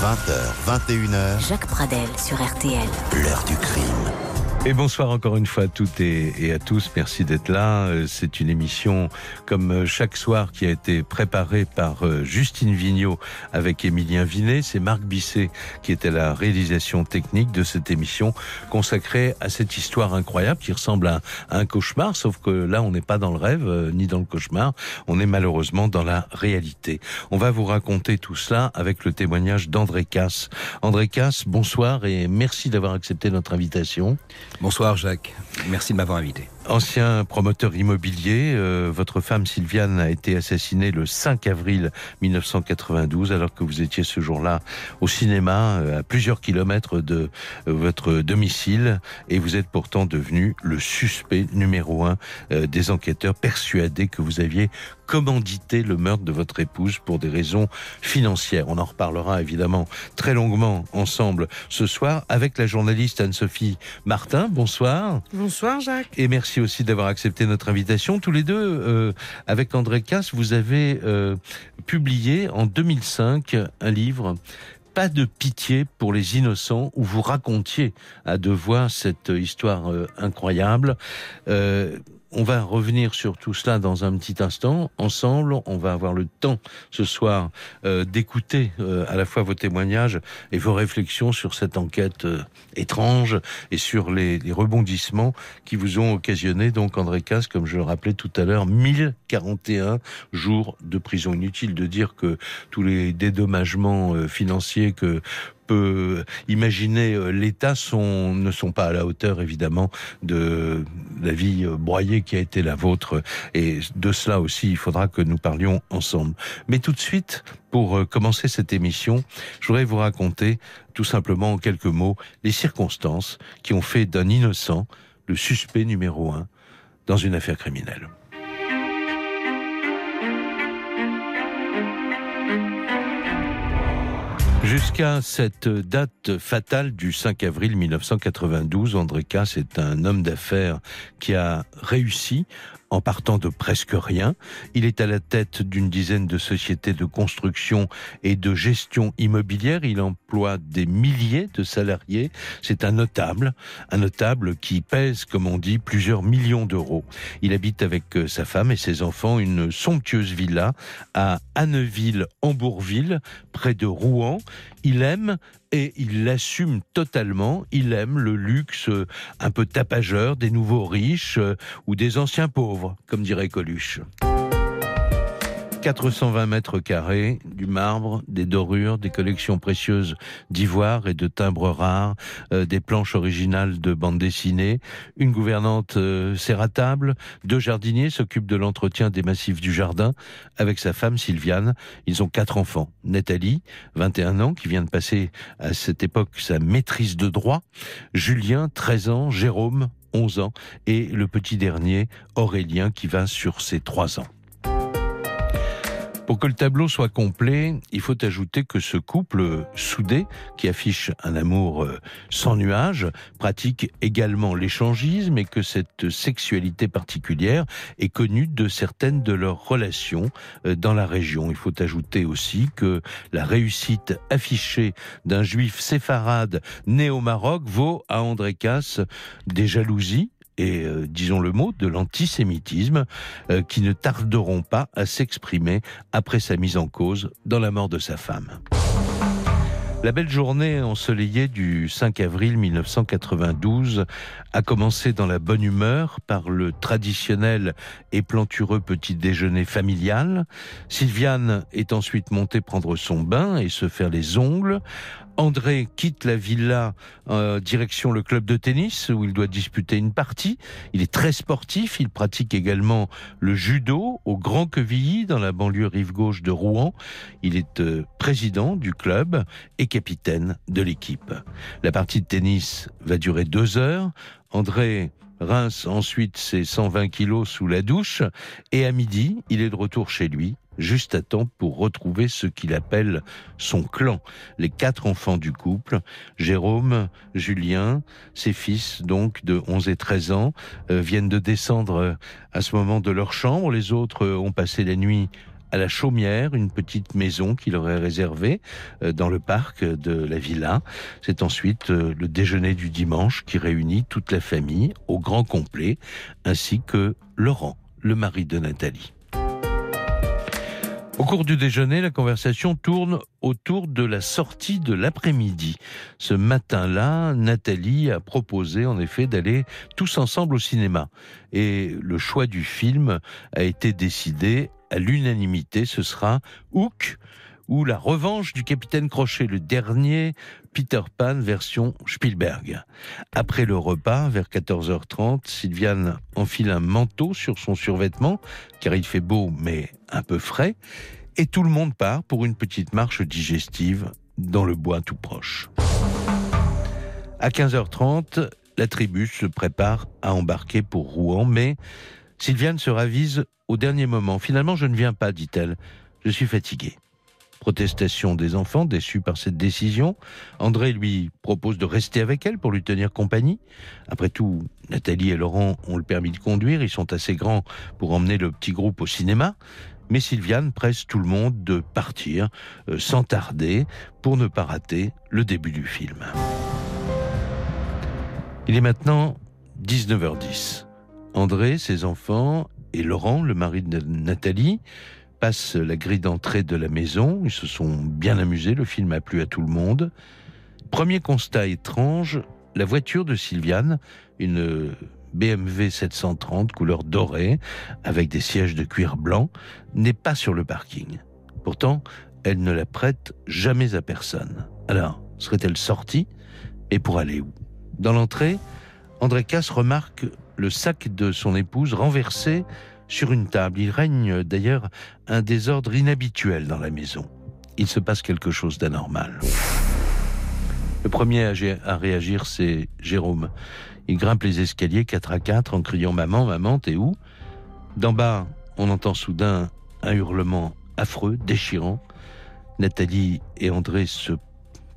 20h, 21h. Jacques Pradel sur RTL. L'heure du crime. Et bonsoir encore une fois à toutes et, à tous. Merci d'être là. Euh, c'est une émission comme euh, chaque soir qui a été préparée par euh, Justine Vignot avec Émilien Vinet. C'est Marc Bisset qui était la réalisation technique de cette émission consacrée à cette histoire incroyable qui ressemble à, un cauchemar, sauf que là on n'est pas dans le rêve ni dans le cauchemar. On est malheureusement dans la réalité. On va vous raconter tout cela avec le témoignage d'André Casse. André Casse, bonsoir et merci d'avoir accepté notre invitation. Bonsoir Jacques, merci de m'avoir invité. Ancien promoteur immobilier, euh, votre femme Sylviane a été assassinée le 5 avril 1992 alors que vous étiez ce jour-là au cinéma euh, à plusieurs kilomètres de euh, votre domicile et vous êtes pourtant devenu le suspect numéro un des enquêteurs persuadés que vous aviez commandité le meurtre de votre épouse pour des raisons financières. On en reparlera évidemment très longuement ensemble ce soir avec la journaliste Anne-Sophie Martin. Bonsoir. Bonsoir Jacques. Et merci aussi d'avoir accepté notre invitation. Tous les deux, euh, avec André Casse, vous avez euh, publié en 2005 un livre pas de pitié pour les innocents où vous racontiez à deux voix cette histoire euh, incroyable. On va revenir sur tout cela dans un petit instant. Ensemble, on va avoir le temps ce soir euh, d'écouter euh, à la fois vos témoignages et vos réflexions sur cette enquête euh, étrange et sur les, rebondissements qui vous ont occasionné, donc André Casse, comme je le rappelais tout à l'heure, 1041 jours de prison. Inutile de dire que tous les dédommagements financiers que peut imaginer euh, l'État ne sont pas à la hauteur évidemment de la vie euh, broyée qui a été la vôtre. Et de cela aussi, il faudra que nous parlions ensemble. Mais tout de suite, pour euh, commencer cette émission, je voudrais vous raconter tout simplement en quelques mots les circonstances qui ont fait d'un innocent le suspect numéro un dans une affaire criminelle. Jusqu'à cette date fatale du 5 avril 1992, André Casse est un homme d'affaires qui a réussi en partant de presque rien. Il est à la tête d'une dizaine de sociétés de construction et de gestion immobilière. Il emploie des milliers de salariés. C'est un notable, un notable qui pèse, comme on dit, plusieurs millions d'euros. Il habite avec euh, sa femme et ses enfants une somptueuse villa à Anneville-en-Bourville, près de Rouen. Il aime et il l'assume totalement. Il aime le luxe un peu tapageur des nouveaux riches euh, ou des anciens pauvres, comme dirait Coluche. 420 mètres carrés, du marbre, des dorures, des collections précieuses d'ivoire et de timbres rares, euh, des planches originales de bande dessinée, une gouvernante euh, table, deux jardiniers s'occupent de l'entretien des massifs du jardin avec sa femme Sylviane. Ils ont quatre enfants. Nathalie, 21 ans, qui vient de passer à cette époque sa maîtrise de droit. Julien, 13 ans. Jérôme, 11 ans. Et le petit dernier, Aurélien, qui va sur ses 3 ans. Pour que le tableau soit complet, il faut ajouter que ce couple soudé, qui affiche un amour euh, sans nuage, pratique également l'échangisme et que cette sexualité particulière est connue de certaines de leurs relations euh, dans la région. Il faut ajouter aussi que la réussite affichée d'un juif séfarade né au Maroc vaut à André Casse des jalousies et, euh, disons le mot, de l'antisémitisme euh, qui ne tarderont pas à s'exprimer après sa mise en cause dans la mort de sa femme. La belle journée ensoleillée du 5 avril 1992 a commencé dans la bonne humeur par le traditionnel et plantureux petit déjeuner familial. Sylviane est ensuite montée prendre son bain et se faire les ongles. André quitte la villa euh, direction le club de tennis où il doit disputer une partie. Il est très sportif. Il pratique également le judo au Grand Quevilly dans la banlieue rive gauche de Rouen. Il est euh, président du club et capitaine de l'équipe. La partie de tennis va durer deux heures. André rince ensuite ses 120 kilos sous la douche et à midi, il est de retour chez lui juste à temps pour retrouver ce qu'il appelle son clan, les quatre enfants du couple, Jérôme, Julien, ses fils donc de 11 et 13 ans, euh, viennent de descendre euh, à ce moment de leur chambre, les autres euh, ont passé la nuit à la Chaumière, une petite maison qu'il aurait réservée dans le parc de la villa. C'est ensuite le déjeuner du dimanche qui réunit toute la famille au grand complet, ainsi que Laurent, le mari de Nathalie. Au cours du déjeuner, la conversation tourne autour de la sortie de l'après-midi. Ce matin-là, Nathalie a proposé en effet d'aller tous ensemble au cinéma. Et le choix du film a été décidé à l'unanimité. Ce sera Hook ou La revanche du capitaine Crochet, le dernier Peter Pan version Spielberg. Après le repas, vers 14h30, Sylviane enfile un manteau sur son survêtement, car il fait beau mais un peu frais, et tout le monde part pour une petite marche digestive dans le bois tout proche. À 15h30, la tribu se prépare à embarquer pour Rouen, mais Sylviane se ravise au dernier moment. Finalement, je ne viens pas, dit-elle. Je suis fatiguée. Protestation des enfants, déçus par cette décision. André lui propose de rester avec elle pour lui tenir compagnie. Après tout, Nathalie et Laurent ont le permis de conduire, ils sont assez grands pour emmener le petit groupe au cinéma. Mais Sylviane presse tout le monde de partir euh, sans tarder pour ne pas rater le début du film. Il est maintenant 19h10. André, ses enfants et Laurent, le mari de Nathalie, passent la grille d'entrée de la maison. Ils se sont bien amusés, le film a plu à tout le monde. Premier constat étrange, la voiture de Sylviane, une BMW 730 couleur dorée, avec des sièges de cuir blanc, n'est pas sur le parking. Pourtant, elle ne la prête jamais à personne. Alors, serait-elle sortie Et pour aller où? Dans l'entrée, André Casse remarque le sac de son épouse renversé sur une table. Il règne d'ailleurs un désordre inhabituel dans la maison. Il se passe quelque chose d'anormal. Le premier à réagir, c'est Jérôme. Il grimpe les escaliers quatre à quatre en criant Maman, maman, t'es où? D'en bas, on entend soudain un hurlement affreux, déchirant. Nathalie et André se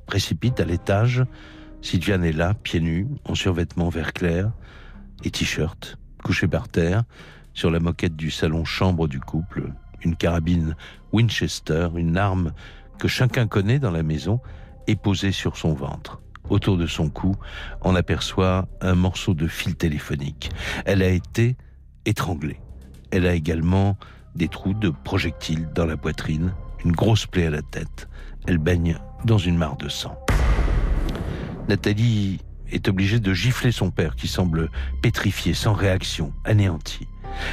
précipitent à l'étage. Sylviane est là, pieds nus, en survêtement vert clair et t-shirt, couché par terre, sur la moquette du salon chambre du couple, une carabine Winchester, une arme que chacun connaît dans la maison, est posée sur son ventre. Autour de son cou, on aperçoit un morceau de fil téléphonique. Elle a été étranglée. Elle a également des trous de projectiles dans la poitrine, une grosse plaie à la tête. Elle baigne dans une mare de sang. Nathalie est obligée de gifler son père qui semble pétrifié, sans réaction, anéanti.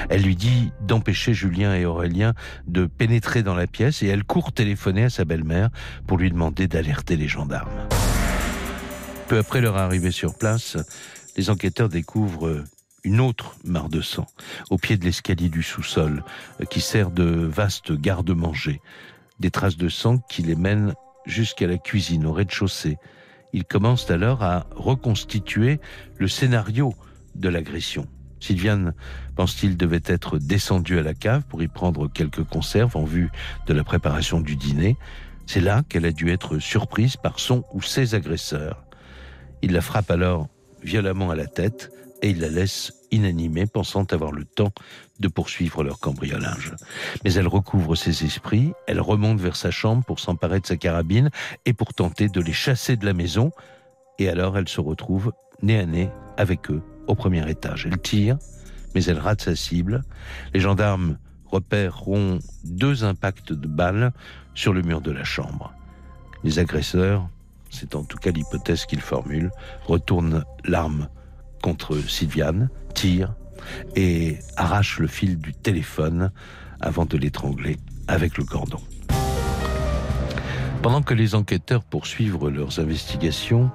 Elle lui dit d'empêcher Julien et Aurélien de pénétrer dans la pièce et elle court téléphoner à sa belle-mère pour lui demander d'alerter les gendarmes. Peu après leur arrivée sur place, les enquêteurs découvrent une autre mare de sang au pied de l'escalier du sous-sol qui sert de vaste garde-manger. Des traces de sang qui les mènent jusqu'à la cuisine au rez-de-chaussée. Ils commencent alors à reconstituer le scénario de l'agression. Sylviane pense-t-il devait être descendue à la cave pour y prendre quelques conserves en vue de la préparation du dîner. C'est là qu'elle a dû être surprise par son ou ses agresseurs. Il la frappe alors violemment à la tête et il la laisse inanimée, pensant avoir le temps de poursuivre leur cambriolage. Mais elle recouvre ses esprits, elle remonte vers sa chambre pour s'emparer de sa carabine et pour tenter de les chasser de la maison. Et alors elle se retrouve nez à nez avec eux au premier étage. Elle tire, mais elle rate sa cible. Les gendarmes repéreront deux impacts de balles sur le mur de la chambre. Les agresseurs c'est en tout cas l'hypothèse qu'il formule, retourne l'arme contre Sylviane, tire et arrache le fil du téléphone avant de l'étrangler avec le cordon. Pendant que les enquêteurs poursuivent leurs investigations,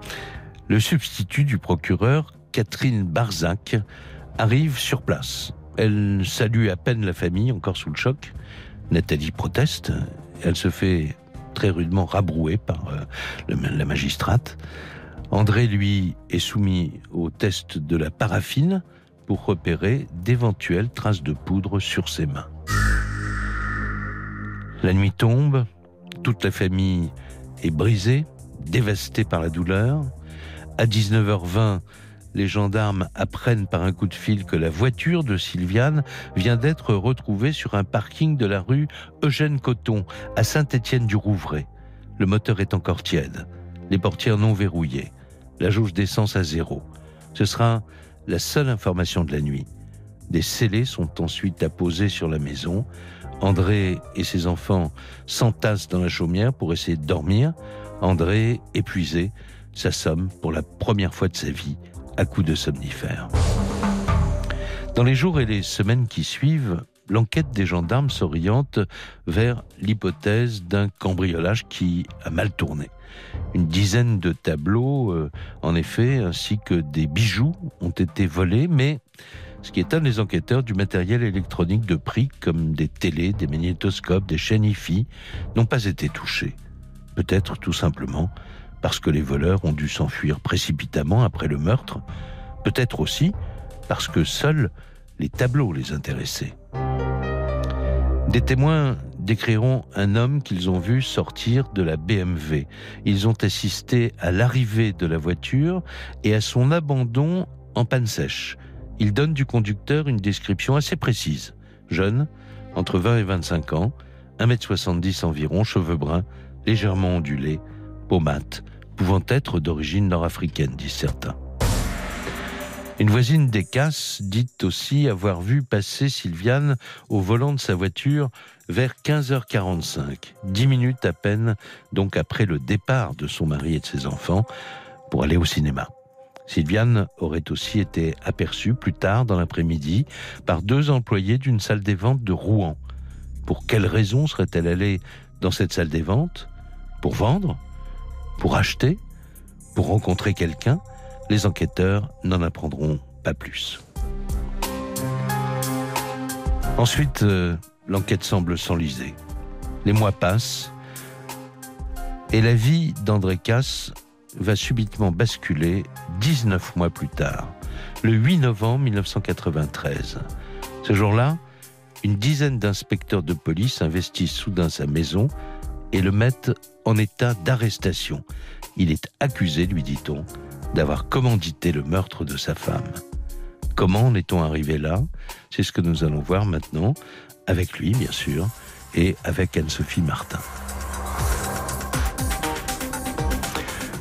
le substitut du procureur, Catherine Barzac, arrive sur place. Elle salue à peine la famille, encore sous le choc. Nathalie proteste. Elle se fait très rudement rabroué par euh, la magistrate. André, lui, est soumis au test de la paraffine pour repérer d'éventuelles traces de poudre sur ses mains. La nuit tombe, toute la famille est brisée, dévastée par la douleur. À 19h20, les gendarmes apprennent par un coup de fil que la voiture de Sylviane vient d'être retrouvée sur un parking de la rue Eugène Coton, à Saint-Étienne-du-Rouvray. Le moteur est encore tiède, les portières non verrouillées, la jauge d'essence à zéro. Ce sera la seule information de la nuit. Des scellés sont ensuite apposés sur la maison. André et ses enfants s'entassent dans la chaumière pour essayer de dormir. André, épuisé, s'assomme pour la première fois de sa vie à coups de somnifères. Dans les jours et les semaines qui suivent, l'enquête des gendarmes s'oriente vers l'hypothèse d'un cambriolage qui a mal tourné. Une dizaine de tableaux, euh, en effet, ainsi que des bijoux ont été volés, mais ce qui étonne les enquêteurs du matériel électronique de prix comme des télés, des magnétoscopes, des chaînes IFI n'ont pas été touchés. Peut-être tout simplement parce que les voleurs ont dû s'enfuir précipitamment après le meurtre, peut-être aussi parce que seuls les tableaux les intéressaient. Des témoins décriront un homme qu'ils ont vu sortir de la BMW. Ils ont assisté à l'arrivée de la voiture et à son abandon en panne sèche. Ils donnent du conducteur une description assez précise. Jeune, entre 20 et 25 ans, 1m70 environ, cheveux bruns, légèrement ondulés, peau mate, pouvant être d'origine nord-africaine, disent certains. Une voisine des Casses dit aussi avoir vu passer Sylviane au volant de sa voiture vers 15h45, dix minutes à peine donc après le départ de son mari et de ses enfants pour aller au cinéma. Sylviane aurait aussi été aperçue plus tard dans l'après-midi par deux employés d'une salle des ventes de Rouen. Pour quelle raison serait-elle allée dans cette salle des ventes? Pour vendre? Pour acheter Pour rencontrer quelqu'un Les enquêteurs n'en apprendront pas plus. Ensuite, euh, l'enquête semble s'enliser. Les mois passent et la vie d'André Casse va subitement basculer 19 mois plus tard, le 8 novembre 1993. Ce jour-là, une dizaine d'inspecteurs de police investissent soudain sa maison et le mettent en état d'arrestation. Il est accusé, lui dit-on, d'avoir commandité le meurtre de sa femme. Comment en est-on arrivé là? C'est ce que nous allons voir maintenant, avec lui bien sûr, et avec Anne-Sophie Martin.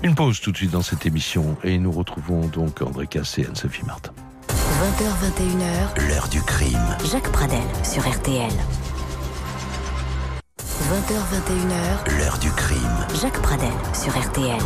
Une pause tout de suite dans cette émission et nous retrouvons donc André Cassé et Anne-Sophie Martin. 20h21h, l'heure du crime. Jacques Pradel sur RTL. 20h21h, l'heure du crime. Jacques Pradel sur RTL.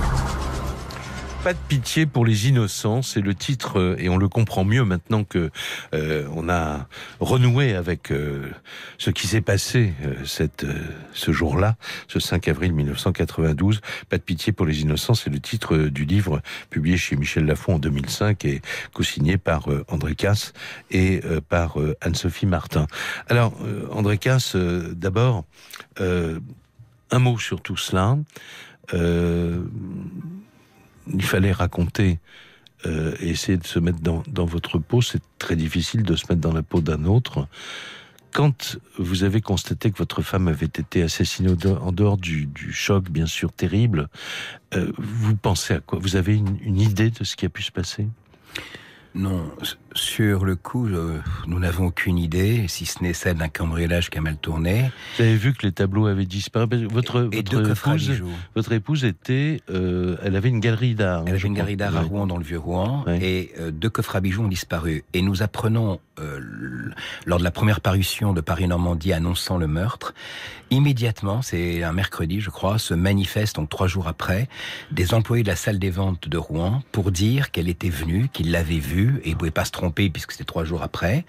Pas de pitié pour les innocents, c'est le titre euh, et on le comprend mieux maintenant que euh, on a renoué avec euh, ce qui s'est passé ce jour-là, ce 5 avril 1992. Pas de pitié pour les innocents, c'est le titre du livre publié chez Michel Lafon en 2005 et co-signé par André Casse et par Anne-Sophie Martin. Alors André Casse, d'abord un mot sur tout cela. Il fallait raconter euh, et essayer de se mettre dans, votre peau. C'est très difficile de se mettre dans la peau d'un autre. Quand vous avez constaté que votre femme avait été assassinée en dehors du, choc, bien sûr, terrible, euh, vous pensez à quoi? Vous avez une idée de ce qui a pu se passer? Non, sur le coup, nous n'avons aucune idée, si ce n'est celle d'un cambriolage qui a mal tourné. Vous avez vu que les tableaux avaient disparu. Votre, votre, épouse, votre épouse était, euh, elle avait une galerie d'art. Elle avait une galerie d'art à Rouen, dans le vieux Rouen, et euh, deux coffres à bijoux ont disparu. Et nous apprenons euh, lors de la première parution de Paris-Normandie annonçant le meurtre, immédiatement, c'est un mercredi, je crois, se manifestent donc trois jours après des employés de la salle des ventes de Rouen pour dire qu'elle était venue, qu'ils l'avaient vue et ne pouvaient pas se tromper puisque c'était trois jours après.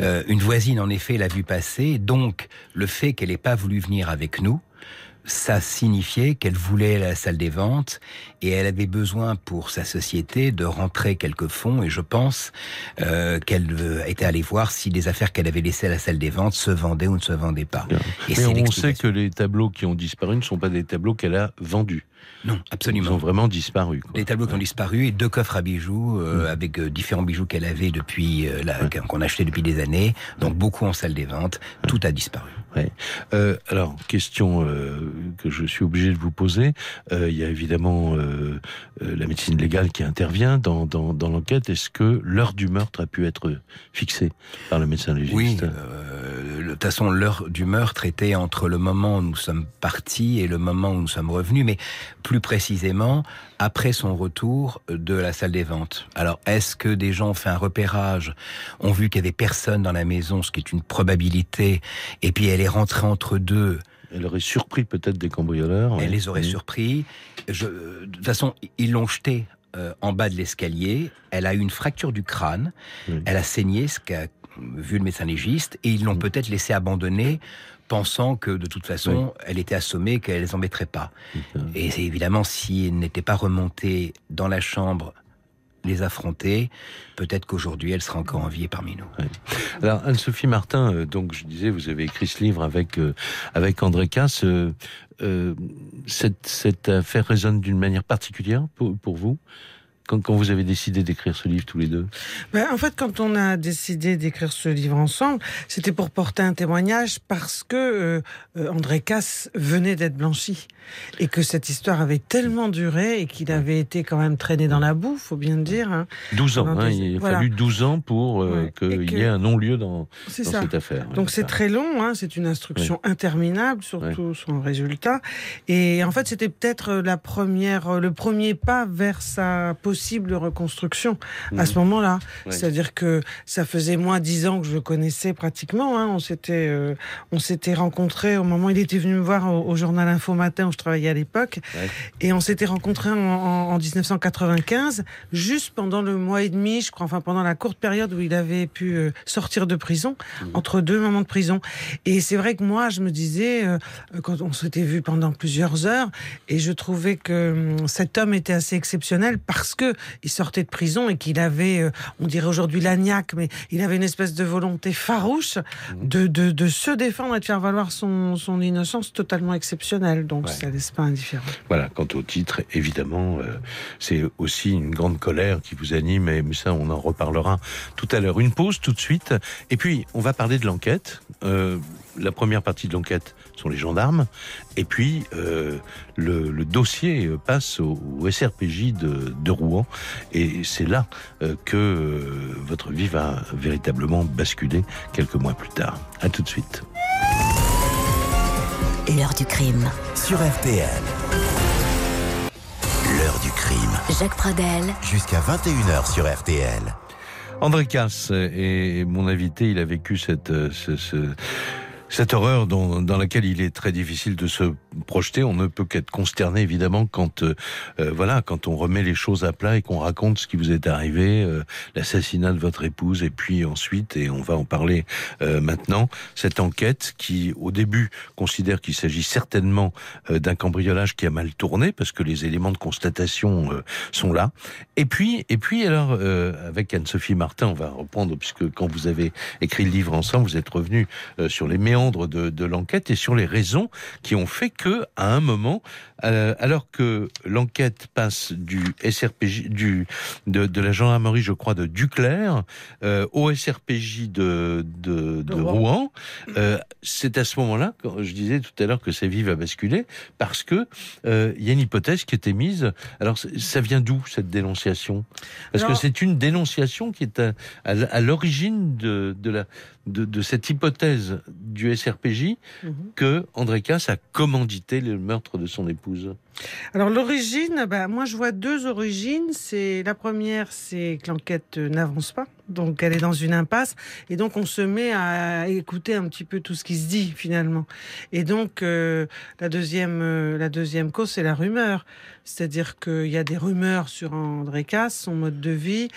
Euh, une voisine, en effet, l'a vue passer. Donc, le fait qu'elle n'ait pas voulu venir avec nous, ça signifiait qu'elle voulait la salle des ventes et elle avait besoin pour sa société de rentrer quelques fonds et je pense euh, qu'elle euh, était allée voir si les affaires qu'elle avait laissées à la salle des ventes se vendaient ou ne se vendaient pas. Et Mais on sait que les tableaux qui ont disparu ne sont pas des tableaux qu'elle a vendus. Non, absolument. Ils ont vraiment disparu. Les tableaux qui ont disparu et deux coffres à bijoux euh, mm. avec différents bijoux qu'elle avait depuis, qu'on achetait depuis des années. Donc beaucoup en salle des ventes. Tout a disparu. Ouais. Euh, alors, question euh, que je suis obligé de vous poser. Euh, il y a évidemment euh, euh, la médecine légale qui intervient dans, dans, dans l'enquête. Est-ce que l'heure du meurtre a pu être fixée par le médecin légiste? Oui, de toute façon, l'heure du meurtre était entre le moment où nous sommes partis et le moment où nous sommes revenus, mais plus précisément après son retour de la salle des ventes. Alors, est-ce que des gens ont fait un repérage, ont vu qu'il y avait personne dans la maison, ce qui est une probabilité, et puis elle est rentrée entre deux? Elle aurait surpris peut-être des cambrioleurs. Elle les aurait surpris. Je, de toute façon, ils l'ont jetée euh, en bas de l'escalier. Elle a eu une fracture du crâne. Elle a saigné, ce qu'a vu le médecin légiste, et ils l'ont peut-être laissée abandonnée pensant que de toute façon, elle était assommée, qu'elle les embêterait pas. Et c'est évidemment, si elle n'était pas remontée dans la chambre les affronter, peut-être qu'aujourd'hui elle sera encore enviée parmi nous. Alors Anne-Sophie Martin, euh, donc je disais, vous avez écrit ce livre avec euh, avec André Casse. Euh, cette, cette affaire résonne d'une manière particulière pour, pour vous? Quand, quand, vous avez décidé d'écrire ce livre tous les deux ben, En fait, quand on a décidé d'écrire ce livre ensemble, c'était pour porter un témoignage parce que euh, André Casse venait d'être blanchi et que cette histoire avait tellement duré et qu'il avait été quand même traîné dans la boue, faut bien le dire. Hein, 12 ans, hein, il a voilà. fallu 12 ans pour euh, qu'il que... y ait un non-lieu dans, dans cette affaire. Donc c'est très long, hein, c'est une instruction oui. interminable, surtout oui. son résultat. Et en fait, c'était peut-être la première, le premier pas vers sa possible reconstruction mmh. à ce moment-là. C'est-à-dire que ça faisait moins dix ans que je le connaissais pratiquement. Hein. On s'était, euh, on s'était rencontrés au moment où il était venu me voir au, au journal Info Matin où je travaillais à l'époque, et on s'était rencontrés en, en, en, 1995, juste pendant le mois et demi, je crois, enfin pendant la courte période où il avait pu euh, sortir de prison, mmh. entre deux moments de prison. Et c'est vrai que moi, je me disais, euh, quand on s'était vu pendant plusieurs heures, et je trouvais que euh, cet homme était assez exceptionnel parce que il sortait de prison et qu'il avait, euh, on dirait aujourd'hui l'agnac, mais il avait une espèce de volonté farouche mmh. de, de, de, se défendre et de faire valoir son, son innocence totalement exceptionnelle. Donc ouais. ça laisse pas indifférent. Voilà, quant au titre, évidemment, euh, c'est aussi une grande colère qui vous anime, et ça, on en reparlera tout à l'heure. Une pause tout de suite, et puis on va parler de l'enquête. Euh, la première partie de l'enquête sont les gendarmes, et puis euh, le, le, dossier passe au, au SRPJ de, de, Rouen, et c'est là euh, que euh, votre vie va véritablement basculer quelques mois plus tard. À tout de suite. L'heure du crime. Sur RTL. L'heure du crime. Jacques Pradel. Jusqu'à 21h sur RTL. André Casse est mon invité. Il a vécu cette, ce, ce cette horreur dont, dans laquelle il est très difficile de se projeter. On ne peut qu'être consterné évidemment quand euh, voilà quand on remet les choses à plat et qu'on raconte ce qui vous est arrivé, euh, l'assassinat de votre épouse et puis ensuite et on va en parler euh, maintenant cette enquête qui au début considère qu'il s'agit certainement euh, d'un cambriolage qui a mal tourné parce que les éléments de constatation euh, sont là. Et puis et puis alors euh, avec Anne-Sophie Martin on va reprendre puisque quand vous avez écrit le livre ensemble vous êtes revenu sur les méandres de, de l'enquête et sur les raisons qui ont fait que, à un moment, euh, alors que l'enquête passe du SRPJ, du de, de, la gendarmerie, je crois, de Duclerc euh, au SRPJ de, de, de Rouen, euh, c'est à ce moment-là, quand je disais tout à l'heure que sa vie va basculer, parce que il y a une hypothèse qui était mise. Alors, ça vient d'où cette dénonciation? Parce alors... que c'est une dénonciation qui est à, à, à l'origine de, de la de, de, cette hypothèse du SRPJ mmh. que André Casse a commandité le meurtre de son épouse alors l'origine, bah, moi je vois deux origines. C'est la première, c'est que l'enquête n'avance pas, donc elle est dans une impasse, et donc on se met à écouter un petit peu tout ce qui se dit finalement. Et donc euh, la deuxième, euh, la deuxième cause, c'est la rumeur, c'est-à-dire qu'il y a des rumeurs sur André Casse, son mode de vie,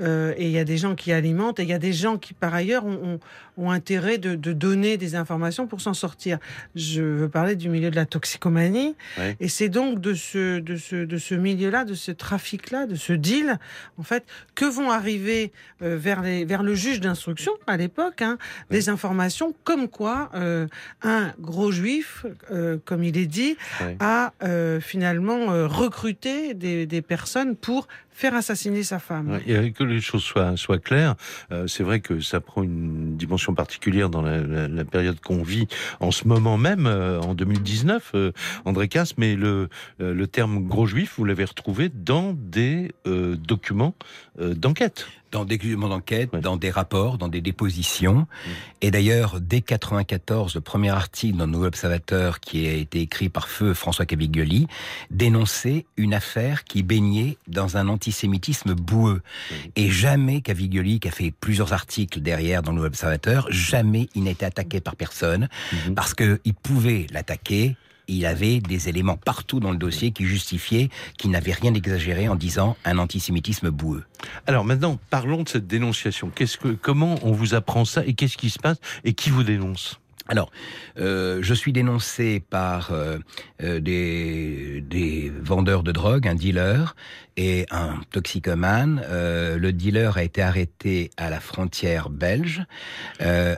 euh, et il y a des gens qui alimentent, et il y a des gens qui par ailleurs ont, ont, ont intérêt de, de, donner des informations pour s'en sortir. Je veux parler du milieu de la toxicomanie, et c'est donc de ce, de ce, de ce milieu-là, de ce trafic-là, de ce deal, en fait, que vont arriver euh, vers, les, vers le juge d'instruction à l'époque hein, oui. des informations comme quoi euh, un gros juif, euh, comme il est dit, oui. a finalement recruté des, des, personnes pour faire assassiner sa femme. et que les choses soient, soient claires, euh, c'est vrai que ça prend une dimension particulière dans la, période qu'on vit en ce moment même, euh, en 2019, euh, André Casse, mais le, le terme gros juif, vous l'avez retrouvé dans des documents d'enquête dans des documents d'enquête, dans des rapports, dans des dépositions. Mm. Et d'ailleurs, dès 94, le premier article dans Nouvel Observateur qui a été écrit par feu François Caviglioli dénonçait une affaire qui baignait dans un antisémitisme boueux. Mm. Et jamais Caviglioli, qui a fait plusieurs articles derrière dans Nouvel Observateur, jamais il n'était attaqué par personne mm-hmm. parce qu'il pouvait l'attaquer il avait des éléments partout dans le dossier qui justifiaient qu'il n'avait rien exagéré en disant un antisémitisme boueux. Alors maintenant, parlons de cette dénonciation. Qu'est-ce que, comment on vous apprend ça et qu'est-ce qui se passe et qui vous dénonce? Alors, euh, je suis dénoncé par euh, euh, des, des, vendeurs de drogue, un dealer et un toxicomane. le dealer a été arrêté à la frontière belge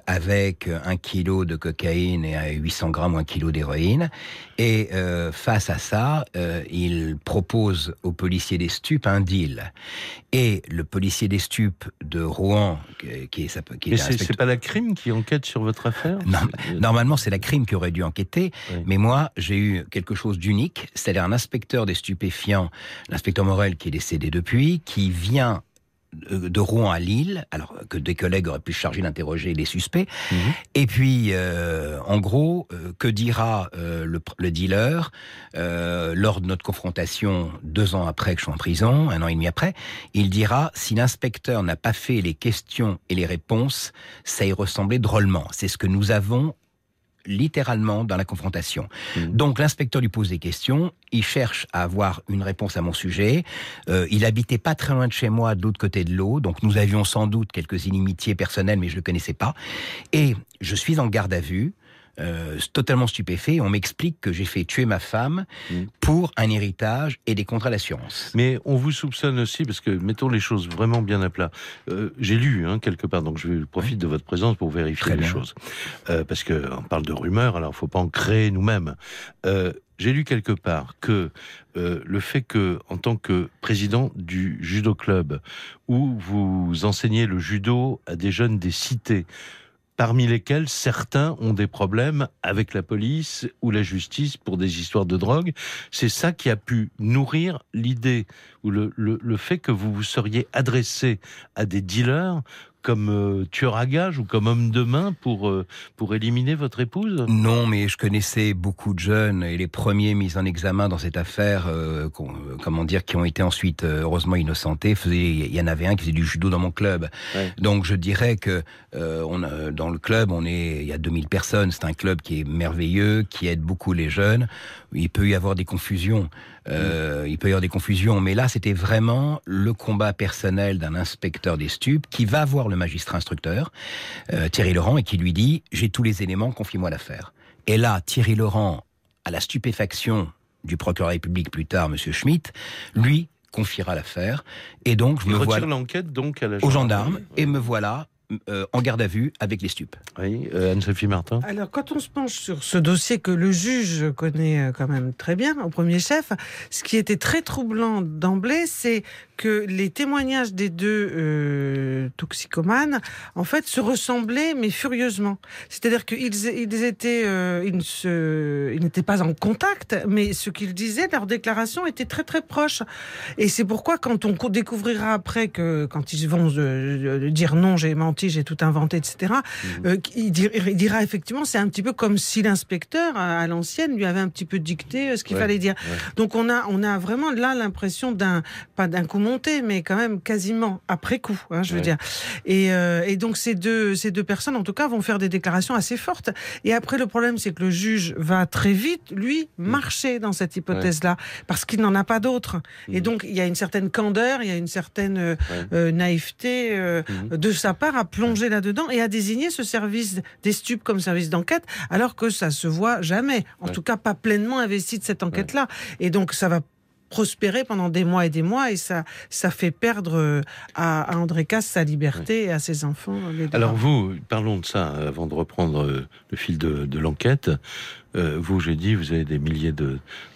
avec un kilo de cocaïne et 800 grammes ou un kilo d'héroïne. Et face à ça, il propose au policier des stupes un deal. Et le policier des stupes de Rouen, qui est... Qui est Mais c'est pas la crime qui enquête sur votre affaire? Non, Normalement, c'est la crime qui aurait dû enquêter, mais moi, j'ai eu quelque chose d'unique, c'est-à-dire un inspecteur des stupéfiants, l'inspecteur Morel qui est décédé depuis, qui vient de Rouen à Lille, alors que des collègues auraient pu charger d'interroger les suspects. Mhm. Et puis, euh, en gros, euh, que dira euh, le, le, dealer lors de notre confrontation deux ans après que je suis en prison, un an et demi après Il dira si l'inspecteur n'a pas fait les questions et les réponses, ça y ressemblait drôlement. C'est ce que nous avons littéralement dans la confrontation. Mmh. Donc l'inspecteur lui pose des questions, il cherche à avoir une réponse à mon sujet. Euh, il habitait pas très loin de chez moi, de l'autre côté de l'eau, donc nous avions sans doute quelques inimitiés personnelles, mais je le connaissais pas. Et je suis en garde à vue. Euh, totalement stupéfait. On m'explique que j'ai fait tuer ma femme mm. pour un héritage et des contrats d'assurance. Mais on vous soupçonne aussi, parce que mettons les choses vraiment bien à plat. Euh, j'ai lu hein, quelque part, donc je profite de votre présence pour vérifier les choses. Euh, parce qu'on parle de rumeurs, alors il faut pas en créer nous-mêmes. j'ai lu quelque part que le fait que, en tant que président du judo club, où vous enseignez le judo à des jeunes des cités, parmi lesquels certains ont des problèmes avec la police ou la justice pour des histoires de drogue. C'est ça qui a pu nourrir l'idée ou le, fait que vous vous seriez adressé à des dealers comme euh, tueur à gage ou comme homme de main pour, euh, pour éliminer votre épouse? Non, mais je connaissais beaucoup de jeunes et les premiers mis en examen dans cette affaire, euh, comment dire, qui ont été ensuite heureusement innocentés. Il y en avait un qui faisait du judo dans mon club. Donc je dirais que on a, dans le club, on est, il y a 2000 personnes. C'est un club qui est merveilleux, qui aide beaucoup les jeunes. Il peut y avoir des confusions. Euh, il peut y avoir des confusions, mais là, c'était vraiment le combat personnel d'un inspecteur des stupes qui va voir le magistrat instructeur, euh, Thierry Laurent, et qui lui dit J'ai tous les éléments, confie-moi l'affaire. Et là, Thierry Laurent, à la stupéfaction du procureur République plus tard, Monsieur Schmitt, lui confiera l'affaire. Et donc, je me vois l'enquête donc à la aux gendarmes, et me voilà euh, en garde à vue avec les stupes. Oui, euh, Anne-Sophie Martin. Alors, quand on se penche sur ce dossier que le juge connaît euh, quand même très bien, au premier chef, ce qui était très troublant d'emblée, c'est que les témoignages des deux euh, toxicomanes, en fait, se ressemblaient, mais furieusement. C'est-à-dire qu'ils ils étaient, euh, ils, se, ils n'étaient pas en contact, mais ce qu'ils disaient, leur déclaration était très très proche. Et c'est pourquoi, quand on découvrira après que, quand ils vont euh, dire non, j'ai menti, j'ai tout inventé, etc., mmh. euh, il, dira, effectivement, c'est un petit peu comme si l'inspecteur à, l'ancienne lui avait un petit peu dicté euh, ce qu'il fallait dire. Donc on a, on a vraiment là l'impression d'un, pas d'un coup mais quand même quasiment après coup, hein, je veux dire. Et, euh, et, donc ces deux, ces deux personnes, en tout cas, vont faire des déclarations assez fortes. Et après, le problème, c'est que le juge va très vite, lui, mm. marcher dans cette hypothèse-là, parce qu'il n'en a pas d'autres. Et mm. donc, il y a une certaine candeur, il y a une certaine euh, euh, naïveté mm. de sa part à plonger là-dedans et à désigner ce service des stupes comme service d'enquête, alors que ça se voit jamais. En tout cas, pas pleinement investi de cette enquête-là. Et donc, ça va prospérer pendant des mois et des mois et ça, ça fait perdre euh, à, André Casse sa liberté et à ses enfants. Alors vous, parlons de ça avant de reprendre euh, le fil de, l'enquête. Euh, vous, j'ai dit, vous avez des milliers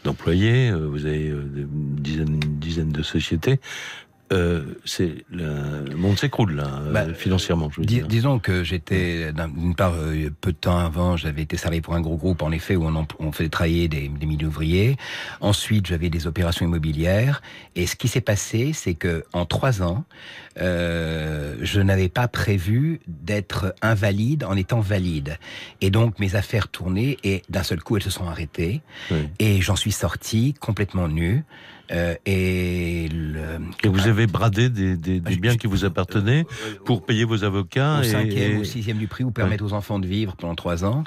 d'employés, vous avez des dizaines, de sociétés. Euh, c'est le monde s'écroule là, bah, financièrement. Je veux dire. Disons que j'étais d'une part euh, peu de temps avant, j'avais été salarié pour un gros groupe en effet où on, on faisait travailler des, des milliers d'ouvriers. Ensuite, j'avais des opérations immobilières et ce qui s'est passé, c'est que en trois ans, euh, je n'avais pas prévu d'être invalide en étant valide et donc mes affaires tournaient et d'un seul coup elles se sont arrêtées et j'en suis sorti complètement nu. Euh, et, le... et, vous avez bradé des, des, des biens qui vous appartenaient pour payer vos avocats. Au et, cinquième ou sixième du prix, ou permettre aux enfants de vivre pendant trois ans.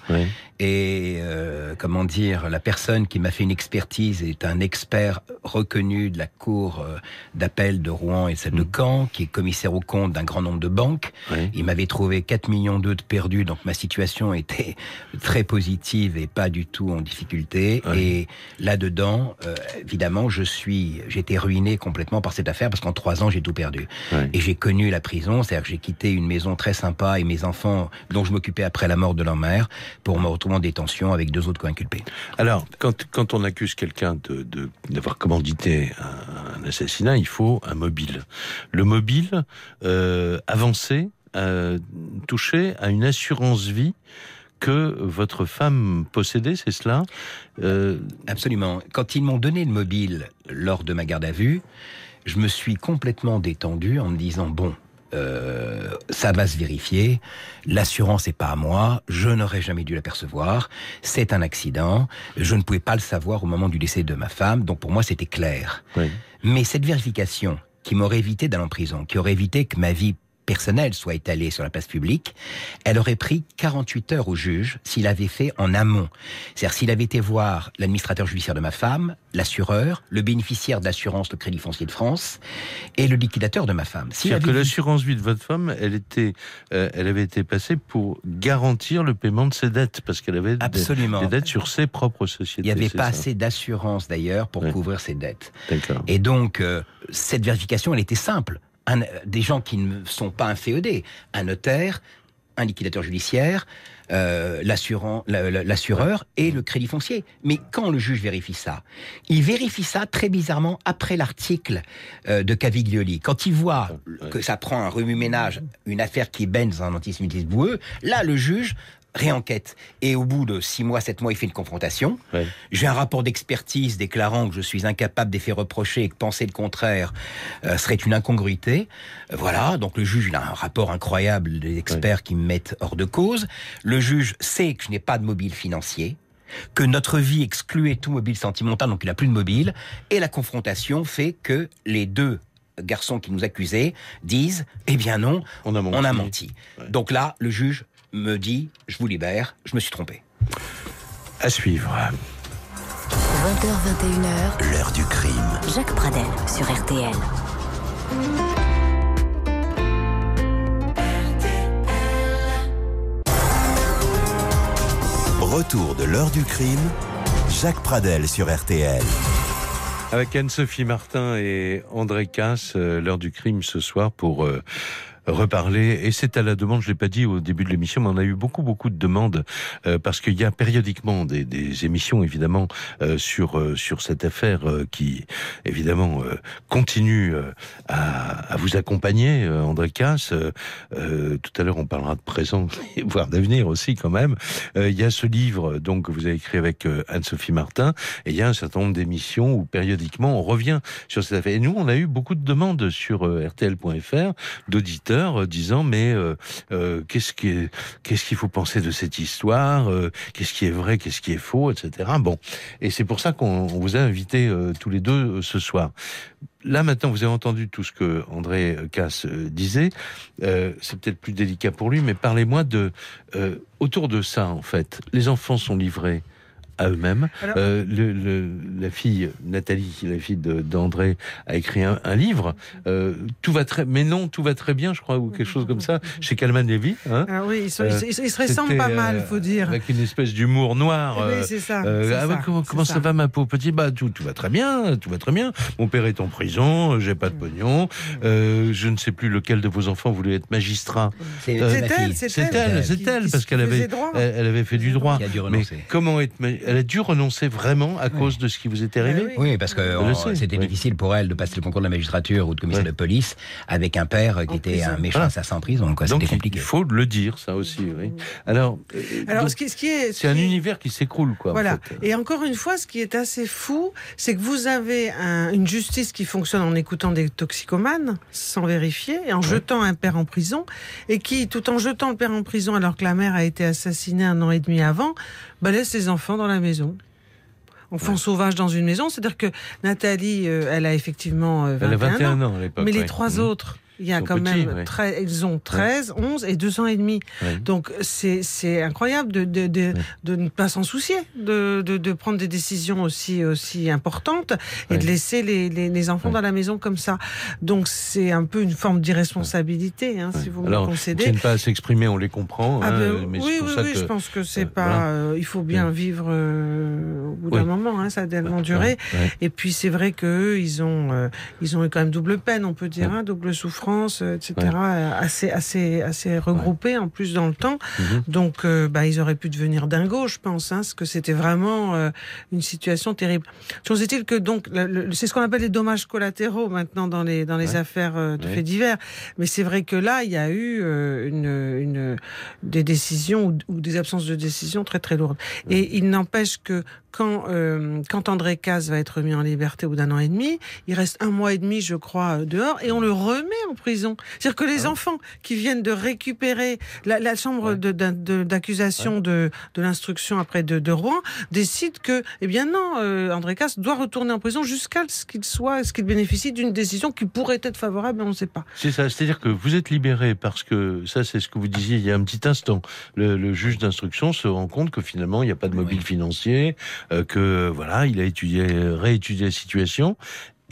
Et euh, comment dire, la personne qui m'a fait une expertise est un expert reconnu de la cour euh, d'appel de Rouen et celle de mm. Caen, qui est commissaire au compte d'un grand nombre de banques. Il m'avait trouvé 4 millions d'euros de perdus, donc ma situation était très positive et pas du tout en difficulté. Et là-dedans, euh, évidemment, je suis été ruiné complètement par cette affaire parce qu'en trois ans, j'ai tout perdu. Et j'ai connu la prison, c'est-à-dire que j'ai quitté une maison très sympa et mes enfants, dont je m'occupais après la mort de leur mère, pour me retrouver en détention avec deux autres co-inculpés. Alors, quand, quand on accuse quelqu'un de, d'avoir commandité un, assassinat, il faut un mobile. Le mobile euh, avancé, euh, touché à une assurance vie que votre femme possédait, c'est cela? Euh... Absolument. Quand ils m'ont donné le mobile lors de ma garde à vue, je me suis complètement détendu en me disant bon, euh, ça va se vérifier. L'assurance n'est pas à moi. Je n'aurais jamais dû l'apercevoir. C'est un accident. Je ne pouvais pas le savoir au moment du décès de ma femme. Donc pour moi, c'était clair. Oui. Mais cette vérification qui m'aurait évité d'aller en prison, qui aurait évité que ma vie personnelle soit étalée sur la place publique, elle aurait pris 48 heures au juge s'il avait fait en amont. C'est-à-dire s'il avait été voir l'administrateur judiciaire de ma femme, l'assureur, le bénéficiaire d'assurance, le Crédit Foncier de France, et le liquidateur de ma femme. C'est-à-dire que l'assurance vie de votre femme, elle était, euh, elle avait été passée pour garantir le paiement de ses dettes, parce qu'elle avait Absolument. Des, dettes sur ses propres sociétés. Il n'y avait pas assez d'assurance d'ailleurs pour couvrir ses dettes. Et donc, euh, cette vérification, elle était simple des gens qui ne sont pas un un notaire, un liquidateur judiciaire, euh, l'assureur et le crédit foncier. Mais quand le juge vérifie ça, il vérifie ça très bizarrement après l'article euh, de Caviglioli. Quand il voit que ça prend un remue-ménage, une affaire qui baigne dans un antisémitisme boueux, là le juge réenquête. Et au bout de six mois, sept mois, il fait une confrontation. J'ai un rapport d'expertise déclarant que je suis incapable d'effet reprocher et que penser le contraire euh, serait une incongruité. Euh, voilà, donc le juge il a un rapport incroyable des experts qui me mettent hors de cause. Le juge sait que je n'ai pas de mobile financier que notre vie excluait tout mobile sentimental, donc il n'a plus de mobile, et la confrontation fait que les deux garçons qui nous accusaient disent Eh bien non, on a menti. Donc là, le juge me dit Je vous libère, je me suis trompé. À suivre. 20h21h. L'heure du crime. Jacques Pradel sur RTL. Retour de l'heure du crime. Jacques Pradel sur RTL. Avec Anne-Sophie Martin et André Casse, euh, l'heure du crime ce soir pour euh, reparler. Et c'est à la demande, je l'ai pas dit au début de l'émission, mais on a eu beaucoup beaucoup de demandes euh, parce qu'il y a périodiquement des, émissions évidemment euh, sur euh, sur cette affaire qui évidemment continue à, à, vous accompagner, André Casse. tout à l'heure, on parlera de présent, voire d'avenir aussi quand même. il y a ce livre donc que vous avez écrit avec Anne-Sophie Martin, et il y a un certain nombre d'émissions où périodiquement on revient sur cette affaire. Et nous, on a eu beaucoup de demandes sur rtl.fr d'auditeurs euh, disant mais euh, euh, qu'est-ce qui qu'est-ce qu'il faut penser de cette histoire Qu'est-ce qui est vrai Qu'est-ce qui est faux Etc. Bon, et c'est pour ça qu'on vous a invité tous les deux ce soir. Là maintenant, vous avez entendu tout ce que André Casse disait. c'est peut-être plus délicat pour lui, mais parlez-moi de autour de ça en fait. Les enfants sont livrés à eux-mêmes. Euh, le, la fille Nathalie, la fille d'André, a écrit un, livre. Euh, tout va très, mais non, tout va très bien, je crois, ou quelque chose comme ça, chez Calman Levy. Hein ah oui, ils, euh, se ressemblent pas mal, faut dire. Avec une espèce d'humour noir. Oui, c'est ça. Ah, comment, ça, va, ma pauvre petite? Bah, tout, tout va très bien, tout va très bien. Mon père est en prison, j'ai pas de pognon. je ne sais plus lequel de vos enfants voulait être magistrat. C'est elle, c'est elle, c'est elle, parce qu'elle avait, elle, avait fait du droit. Mais comment être elle a dû renoncer vraiment à cause de ce qui vous était arrivé. Oui, parce que c'était difficile pour elle de passer le concours de la magistrature ou de commissaire de police avec un père qui était un méchant assassin en prison. C'était compliqué. Il faut le dire, ça aussi. Oui. Alors, Alors ce, qui, est, c'est un univers qui s'écroule, quoi. Voilà. Et encore une fois, ce qui est assez fou, c'est que vous avez une justice qui fonctionne en écoutant des toxicomanes sans vérifier et en jetant un père en prison et qui, tout en jetant le père en prison alors que la mère a été assassinée un an et demi avant, bah, laisse ses enfants dans la maison enfant sauvage dans une maison. C'est-à-dire que Nathalie, euh, elle a effectivement 21, euh, elle a 21 ans, à l'époque. Mais les trois mmh. autres, il y a quand même, ils ont 13, 11 et 2 ans et demi. Donc c'est incroyable de, de, de, de, ne pas s'en soucier, de, de, prendre des décisions aussi, aussi importantes et de laisser les, les, les enfants dans la maison comme ça. Donc c'est un peu une forme d'irresponsabilité, hein, si vous me concédez. Ils ne pas à s'exprimer, on les comprend. Ah, hein, ben, mais oui, oui, oui, je pense que c'est pas. Euh, il faut bien vivre euh, au bout d'un moment, hein, ça a tellement duré. Et puis c'est vrai qu'eux, ils ont, euh, ils ont eu quand même double peine, on peut dire, hein, double souffrance euh, etc., euh, assez, assez, assez regroupés en plus dans le temps. Mhm. Donc, euh, bah, ils auraient pu devenir dingos, je pense, hein, parce que c'était vraiment une situation terrible. Chose est-il que donc, c'est ce qu'on appelle les dommages collatéraux maintenant dans les dans les affaires de faits divers. Mais c'est vrai que là, il y a eu une, une des décisions ou, des absences de décision très très lourdes. Et il n'empêche que quand, quand André Caz va être mis en liberté au bout d'un an et demi, il reste un mois et demi, je crois, dehors, et on le remet en prison. C'est-à-dire que les ah enfants qui viennent de récupérer la, la chambre d'accusation de, de, l'instruction après de, de, Rouen décide que, eh bien non, euh, André Caz doit retourner en prison jusqu'à ce qu'il soit, ce qu'il bénéficie d'une décision qui pourrait être favorable, mais on ne sait pas. C'est ça, c'est-à-dire que vous êtes libéré parce que ça, c'est ce que vous disiez il y a un petit instant. Le, le juge d'instruction se rend compte que finalement, il n'y a pas de mobile financier. Euh, que voilà, il a étudié, réétudié la situation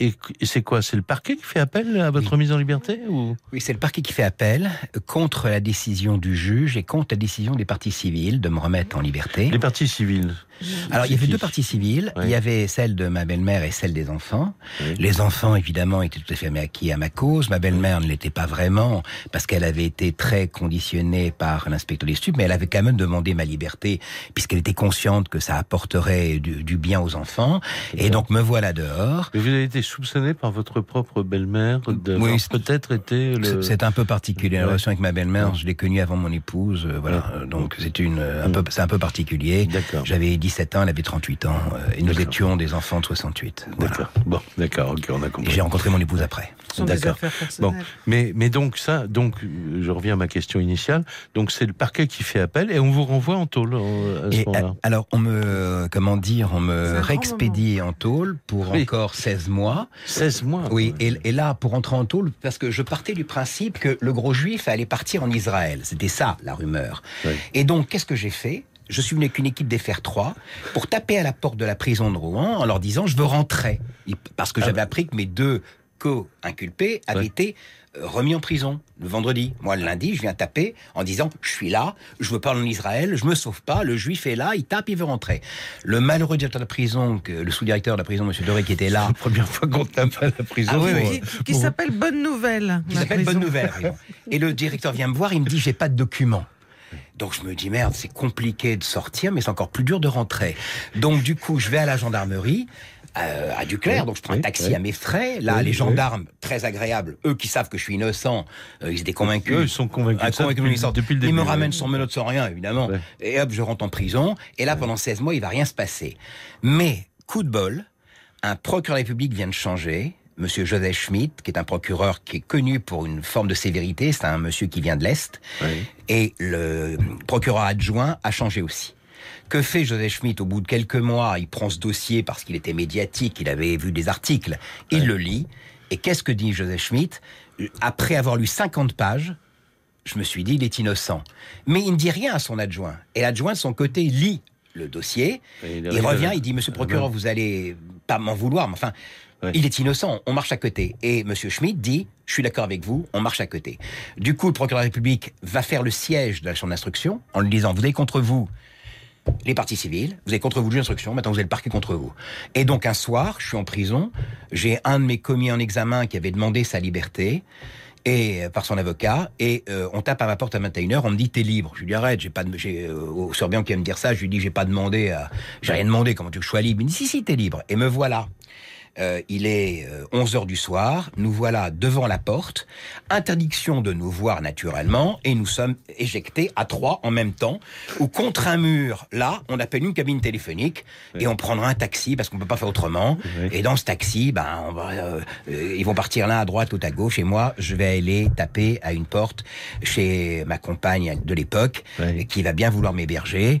et c'est quoi C'est le parquet qui fait appel à votre mise en liberté ou? Oui, c'est le parquet qui fait appel contre la décision du juge et contre la décision des parties civiles de me remettre en liberté. Les parties civiles alors, il y avait deux parties civiles. Il y avait celle de ma belle-mère et celle des enfants. Les enfants, évidemment, étaient tout à fait acquis à ma cause. Ma belle-mère ne l'était pas vraiment parce qu'elle avait été très conditionnée par l'inspecteur des stupes, mais elle avait quand même demandé ma liberté puisqu'elle était consciente que ça apporterait du, bien aux enfants. Et donc, me voilà dehors. Mais vous avez été soupçonné par votre propre belle-mère de oui, peut-être été le... C'est un peu particulier. La relation avec ma belle-mère, je l'ai connue avant mon épouse. Euh, voilà. Donc, c'est une, un peu, c'est un peu particulier. J'avais 17 ans, elle avait 38 ans, euh, et nous étions des enfants de 68. D'accord. Bon, d'accord, ok, on a compris. J'ai rencontré mon épouse après. D'accord. Bon, mais mais donc ça, donc je reviens à ma question initiale. Donc c'est le parquet qui fait appel et on vous renvoie en tôle à ce moment-là. Alors on me, comment dire, on me réexpédie en tôle pour encore 16 mois. 16 mois. Oui. Et, et, là pour entrer en tôle, parce que je partais du principe que le gros juif allait partir en Israël. C'était ça la rumeur. Et donc qu'est-ce que j'ai fait? Je suis venu avec une équipe des Fer 3 pour taper à la porte de la prison de Rouen en leur disant je veux rentrer. Parce que ah j'avais appris que mes deux co-inculpés avaient été euh, remis en prison le vendredi. Moi, le lundi, je viens taper en disant je suis là, je veux parler en Israël, je me sauve pas, le juif est là, il tape, il veut rentrer. Le malheureux directeur de la prison, le sous-directeur de la prison, Monsieur Doré, qui était là. la première fois qu'on tape à la prison. Ah, oui, Qui, s'appelle Bonne Nouvelle. Qui s'appelle Bonne Nouvelle. Et le directeur vient me voir, il me dit j'ai pas de documents. Donc je me dis merde, c'est compliqué de sortir, mais c'est encore plus dur de rentrer. Donc du coup, je vais à la gendarmerie. Euh, à Duclair, donc je prends un taxi à mes frais. Là, les gendarmes, très agréables, eux qui savent que je suis innocent, euh, ils étaient convaincus. Eux, ils sont convaincus. Ah, depuis, le début. Ils me ramènent sans menottes, sans rien, évidemment. Et hop, je rentre en prison. Et là, pendant 16 mois, il va rien se passer. Mais, coup de bol, un procureur de la République vient de changer. Monsieur Joseph Schmidt, qui est un procureur qui est connu pour une forme de sévérité, c'est un monsieur qui vient de l'Est, et le procureur adjoint a changé aussi. Que fait Joseph Schmidt au bout de quelques mois? Il prend ce dossier parce qu'il était médiatique, il avait vu des articles, il le lit, et qu'est-ce que dit Joseph Schmidt Après avoir lu 50 pages, je me suis dit, il est innocent. Mais il ne dit rien à son adjoint. Et l'adjoint, de son côté, lit le dossier. Il, revient, il dit, Monsieur le procureur, vous allez pas m'en vouloir, mais enfin, il est innocent, on marche à côté. Et M. Schmidt dit, je suis d'accord avec vous, on marche à côté. Du coup, le procureur de la République va faire le siège de la chambre d'instruction en lui disant, vous avez contre vous les parties civiles, vous avez contre vous juge d'instruction, maintenant vous avez le parquet contre vous. Et donc un soir, je suis en prison, j'ai un de mes commis en examen qui avait demandé sa liberté, et par son avocat et on tape à ma porte à 21h, on me dit t'es libre. Je lui dis arrête, j'ai pas de, j'ai, au Sorbian qui va me dire ça, je lui dis j'ai pas demandé j'ai rien demandé, comment tu veux que je sois libre? Il me dit si si t'es libre. Et me voilà euh, il est 11 euh, heures du soir, nous voilà devant la porte, interdiction de nous voir naturellement, et nous sommes éjectés à trois en même temps, ou contre un mur, là, on appelle une cabine téléphonique, et on prendra un taxi, parce qu'on peut pas faire autrement, et dans ce taxi, ben, on va, euh, ils vont partir l'un à droite, ou à gauche, et moi, je vais aller taper à une porte chez ma compagne de l'époque, qui va bien vouloir m'héberger,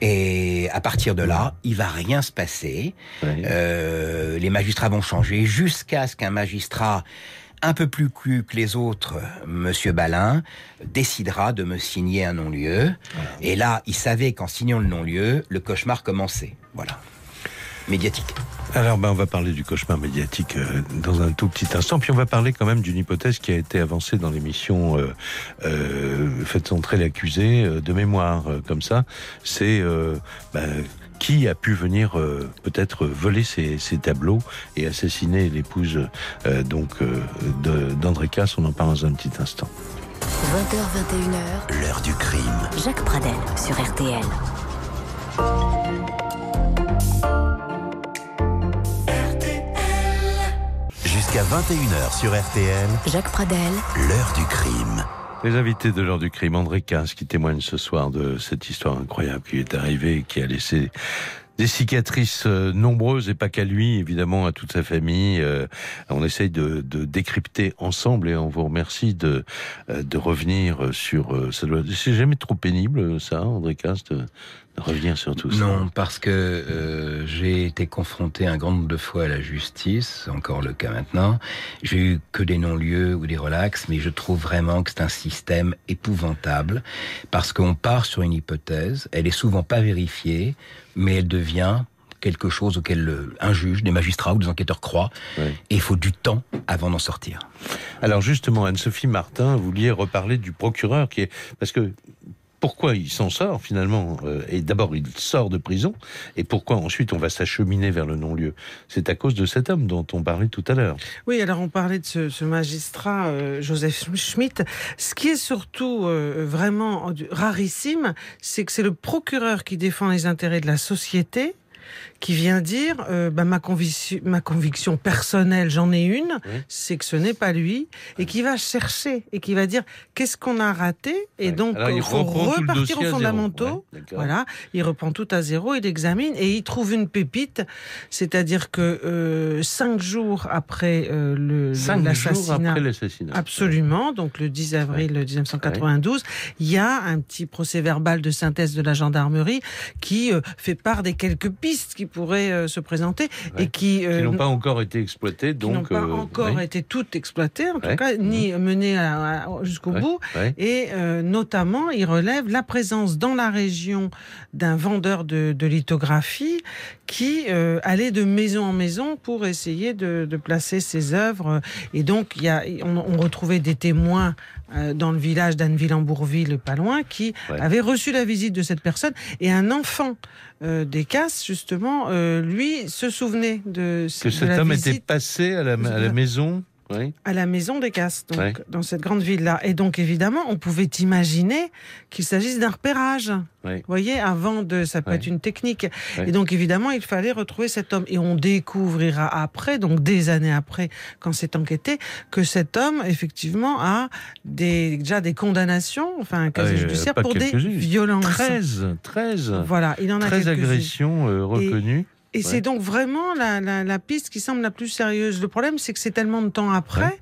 et à partir de là, il va rien se passer. Euh, les magistrats vont changer jusqu'à ce qu'un magistrat un peu plus cru que les autres, Monsieur Balin, décidera de me signer un non-lieu. Et là, il savait qu'en signant le non-lieu, le cauchemar commençait. Voilà. Médiatique. Alors, ben, on va parler du cauchemar médiatique euh, dans un tout petit instant. Puis on va parler quand même d'une hypothèse qui a été avancée dans l'émission euh, euh Faites entrer l'accusé euh, de mémoire, comme ça. C'est ben, qui a pu venir euh, peut-être voler ces, tableaux et assassiner l'épouse euh, donc euh, d'André Casse On en parle dans un petit instant. 20h21h. L'heure du crime. Jacques Pradel sur RTL. Jusqu'à 21h sur RTL. Jacques Pradel. L'heure du crime. Les invités de l'heure du crime, André Casse, qui témoigne ce soir de cette histoire incroyable qui est arrivée qui a laissé des cicatrices euh, nombreuses et pas qu'à lui, évidemment, à toute sa famille. Euh, on essaye de, de, décrypter ensemble et on vous remercie de, euh, de revenir sur... Ça C'est jamais trop pénible, ça, André Casse, revenir sur tout ça Non, parce que euh, j'ai été confronté un grand nombre de fois à la justice, encore le cas maintenant. J'ai eu que des non-lieux ou des relax, mais je trouve vraiment que c'est un système épouvantable, parce qu'on part sur une hypothèse, elle est souvent pas vérifiée, mais elle devient quelque chose auquel un juge, des magistrats ou des enquêteurs croient. Et il faut du temps avant d'en sortir. Alors justement, Anne-Sophie Martin, vous vouliez reparler du procureur qui est... Parce que pourquoi il s'en sort finalement euh, Et d'abord, il sort de prison. Et pourquoi ensuite on va s'acheminer vers le non-lieu? C'est à cause de cet homme dont on parlait tout à l'heure. Oui, alors on parlait de ce, magistrat euh, Joseph Schmitt. Ce qui est surtout euh, vraiment rarissime, c'est que c'est le procureur qui défend les intérêts de la société qui vient dire euh, bah, ma, conviction, ma conviction personnelle, j'en ai une, c'est que ce n'est pas lui, et qui va chercher et qui va dire qu'est-ce qu'on a raté, et donc il faut repartir aux fondamentaux. voilà, il reprend tout à zéro, il examine et il trouve une pépite, c'est-à-dire que euh, cinq jours après euh, le l'assassinat, absolument, donc le 10 avril 1992, il y a un petit procès-verbal de synthèse de la gendarmerie qui euh, fait part des quelques pistes qui pourraient euh, se présenter et qui, euh, n'ont pas encore été exploitées. Donc, n'ont pas encore été toutes exploitées, en tout cas, ni mhm. menées jusqu'au bout. Et notamment, il relève la présence dans la région d'un vendeur de, lithographie qui allait de maison en maison pour essayer de, placer ses œuvres. Et donc, y a, on, on retrouvait des témoins dans le village d'Anneville-en-Bourville, pas loin, qui avait reçu la visite de cette personne. Et un enfant euh, des casses, justement, euh, lui se souvenait de que cet homme était passé à la, à la maison à la maison des Casses, donc, dans cette grande ville-là. Et donc, évidemment, on pouvait imaginer qu'il s'agisse d'un repérage. Vous voyez, avant de, ça peut être une technique. Et donc, évidemment, il fallait retrouver cet homme. Et on découvrira après, donc des années après, quand c'est enquêté, que cet homme, effectivement, a des, déjà des condamnations, enfin, un casier euh, judiciaire pour des violences. 13, 13. Voilà, il en a 13 agressions euh, reconnues. Et c'est donc vraiment la, la, la, piste qui semble la plus sérieuse. Le problème, c'est que c'est tellement de temps après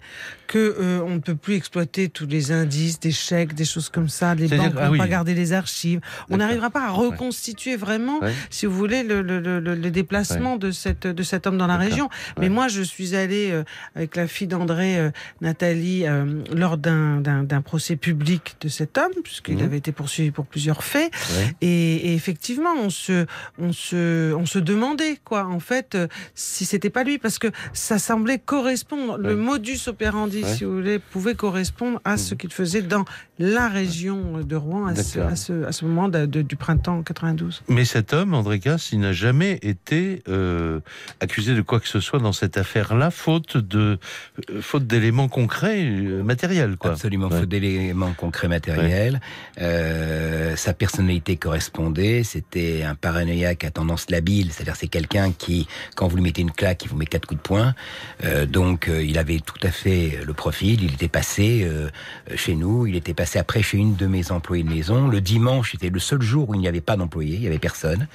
que euh, on ne peut plus exploiter tous les indices, des chèques, des choses comme ça. Les banques ne vont ah pas garder les archives. On n'arrivera pas à reconstituer vraiment, si vous voulez, le, le, le, le déplacement de cette de cet homme dans la région. Mais moi, je suis allée euh, avec la fille d'André, euh, Nathalie, lors d'un procès public de cet homme, puisqu'il mmh. avait été poursuivi pour plusieurs faits. Et, et, effectivement, on se on se on se demande demandé, quoi, en fait, euh, si c'était pas lui, parce que ça semblait correspondre. Le modus operandi, si vous voulez, pouvait correspondre à ce mhm. qu'il faisait dans la région de Rouen à ce, à ce, à ce, moment du printemps 92. Mais cet homme, André Casse, il n'a jamais été euh, accusé de quoi que ce soit dans cette affaire-là, faute de euh, faute d'éléments concrets, matériels, quoi. Absolument, faute d'éléments concrets matériels. sa personnalité correspondait. C'était un paranoïaque à tendance labile, c'est-à-dire c'est quelqu'un qui, quand vous lui mettez une claque, il vous met quatre coups de poing. Euh, donc euh, il avait tout à fait le profil. Il était passé euh, chez nous, il était passé après chez une de mes employées de maison. Le dimanche, c'était le seul jour où il n'y avait pas d'employé, il n'y avait personne.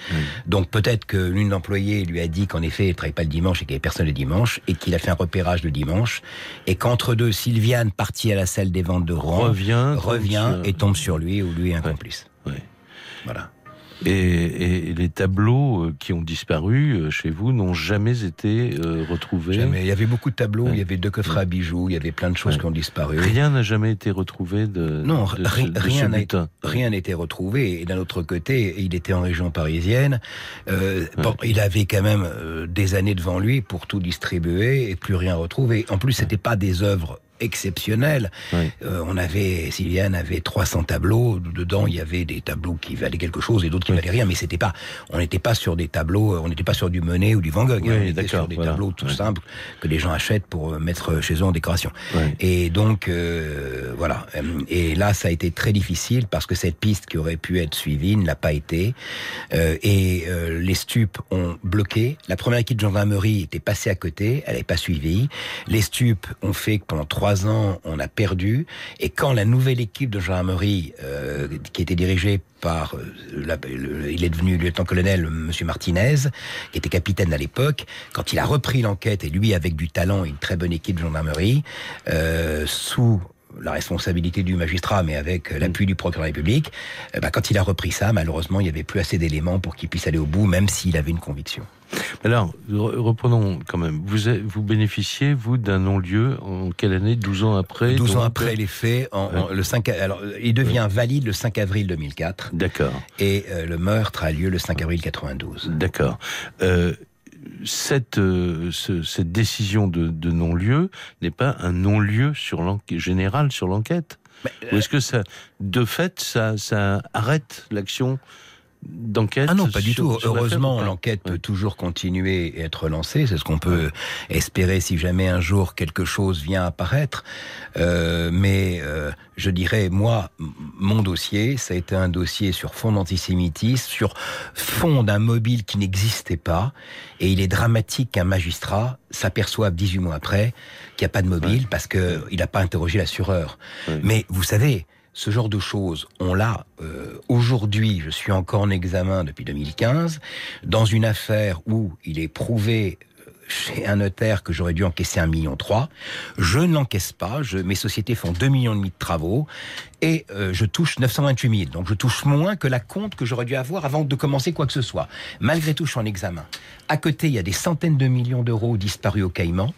Donc peut-être que l'une d'employés lui a dit qu'en effet, il ne travaillait pas le dimanche et qu'il n'y avait personne le dimanche, et qu'il a fait un repérage le dimanche, et qu'entre deux, Sylviane, partie à la salle des ventes de Rouen, revient, revient et tombe sur lui, ou lui un complice. Voilà. Et, les tableaux euh, qui ont disparu euh, chez vous n'ont jamais été euh, retrouvés Jamais. Il y avait beaucoup de tableaux, il y avait deux coffrets à bijoux, il y avait plein de choses qui ont disparu. Rien n'a jamais été retrouvé de Non, rien n'a rien été retrouvé. Et d'un autre côté, il était en région parisienne. bon, il avait quand même des années devant lui pour tout distribuer et plus rien retrouver. En plus, c'était pas des œuvres exceptionnel. Euh, on avait, Sylviane avait 300 tableaux. Dedans, il y avait des tableaux qui valaient quelque chose et d'autres qui valaient rien. Mais c'était pas, on n'était pas sur des tableaux, on n'était pas sur du Monet ou du Van Gogh. Hein. on était sur des tableaux tout simples que les gens achètent pour euh, mettre chez eux en décoration. Et donc, euh, voilà. Et là, ça a été très difficile parce que cette piste qui aurait pu être suivie ne l'a pas été. et les stupes ont bloqué. La première équipe de gendarmerie était passée à côté, elle n'avait pas suivi. Les stupes ont fait que pendant trois ans, on a perdu. Et quand la nouvelle équipe de gendarmerie, euh, qui était dirigée par, euh, il est devenu lieutenant-colonel Monsieur Martinez, qui était capitaine à l'époque, quand il a repris l'enquête, et lui avec du talent et une très bonne équipe de gendarmerie, euh, sous la responsabilité du magistrat, mais avec l'appui du procureur de la République, eh ben, quand il a repris ça, malheureusement, il n'y avait plus assez d'éléments pour qu'il puisse aller au bout, même s'il avait une conviction. Alors, reprenons quand même. Vous, vous bénéficiez, vous, d'un non-lieu en quelle année? 12 ans après 12 ans après les faits. En, le 5, alors, il devient valide le 5 avril 2004. D'accord. Et euh, le meurtre a lieu le 5 avril 92. D'accord. Euh, cette, euh, cette décision de, de non-lieu n'est pas un non-lieu sur général sur l'enquête? Ou est-ce que ça, de fait, ça, ça arrête l'action d'enquête Ah non, pas du tout. Heureusement, l'enquête peut toujours continuer et être lancée. C'est ce qu'on peut espérer si jamais un jour quelque chose vient apparaître. Euh, mais euh, je dirais, moi, mon dossier, ça a été un dossier sur fond d'antisémitisme, sur fond d'un mobile qui n'existait pas. Et il est dramatique qu'un magistrat s'aperçoive 18 mois après qu'il n'y a pas de mobile parce qu'il n'a pas interrogé l'assureur. Mais vous savez, ce genre de choses, on l'a euh, aujourd'hui, je suis encore en examen depuis 2015, dans une affaire où il est prouvé euh, chez un notaire que j'aurais dû encaisser un million trois. Je ne l'encaisse pas. Je, mes sociétés font deux millions et demi de travaux et euh, je touche 928 000. Donc je touche moins que la compte que j'aurais dû avoir avant de commencer quoi que ce soit. Malgré tout, je suis en examen. À côté, il y a des centaines de millions d'euros disparus au Caïman,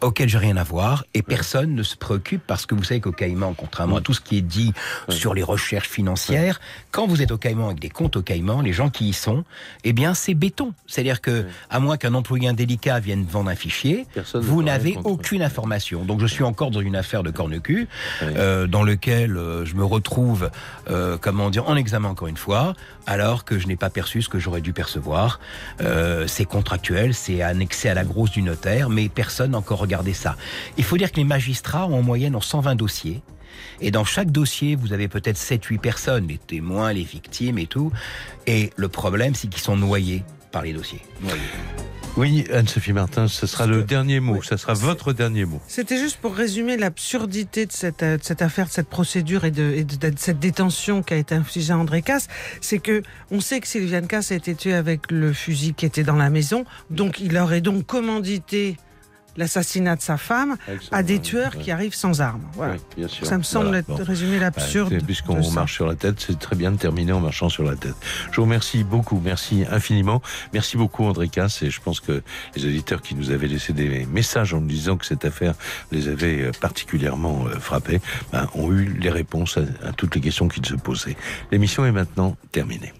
auxquels j'ai rien à voir, et personne ne se préoccupe parce que vous savez qu'au Caïman, contrairement à tout ce qui est dit sur les recherches financières, quand vous êtes au Caïman avec des comptes au Caïman, les gens qui y sont, eh bien, c'est béton. C'est-à-dire que, à moins qu'un employé indélicat vienne vendre un fichier, vous n'avez aucune information. Donc, je suis encore dans une affaire de corne-cul, euh, dans lequel euh, je me retrouve, euh, comment dire, en examen encore une fois, alors que je n'ai pas perçu ce que j'aurais dû percevoir. Euh, c'est contractuel, c'est annexé à la grosse du notaire, mais personne n'a encore regardé ça. Il faut dire que les magistrats ont en moyenne en 120 dossiers. Et dans chaque dossier, vous avez peut-être 7-8 personnes, les témoins, les victimes et tout. Et le problème, c'est qu'ils sont noyés par les dossiers. Oui, Anne-Sophie Martin, ce sera le dernier mot, ce sera votre dernier mot. C'était juste pour résumer l'absurdité de cette, euh, cette, affaire, de cette procédure et de, cette détention qui a été infligée à André Casse. C'est que on sait que Sylviane Casse a été tuée avec le fusil qui était dans la maison, donc il aurait donc commandité l'assassinat de sa femme à des tueurs qui arrivent sans armes. Voilà. Ça me semble être résumé l'absurde. Puisqu'on marche sur la tête, c'est très bien de terminer en marchant sur la tête. Je vous remercie beaucoup, merci infiniment. Merci beaucoup André Casse et je pense que les auditeurs qui nous avaient laissé des messages en nous disant que cette affaire les avait euh, particulièrement euh, frappés ben, ont eu les réponses à toutes les questions qu'ils se posaient. L'émission est maintenant terminée.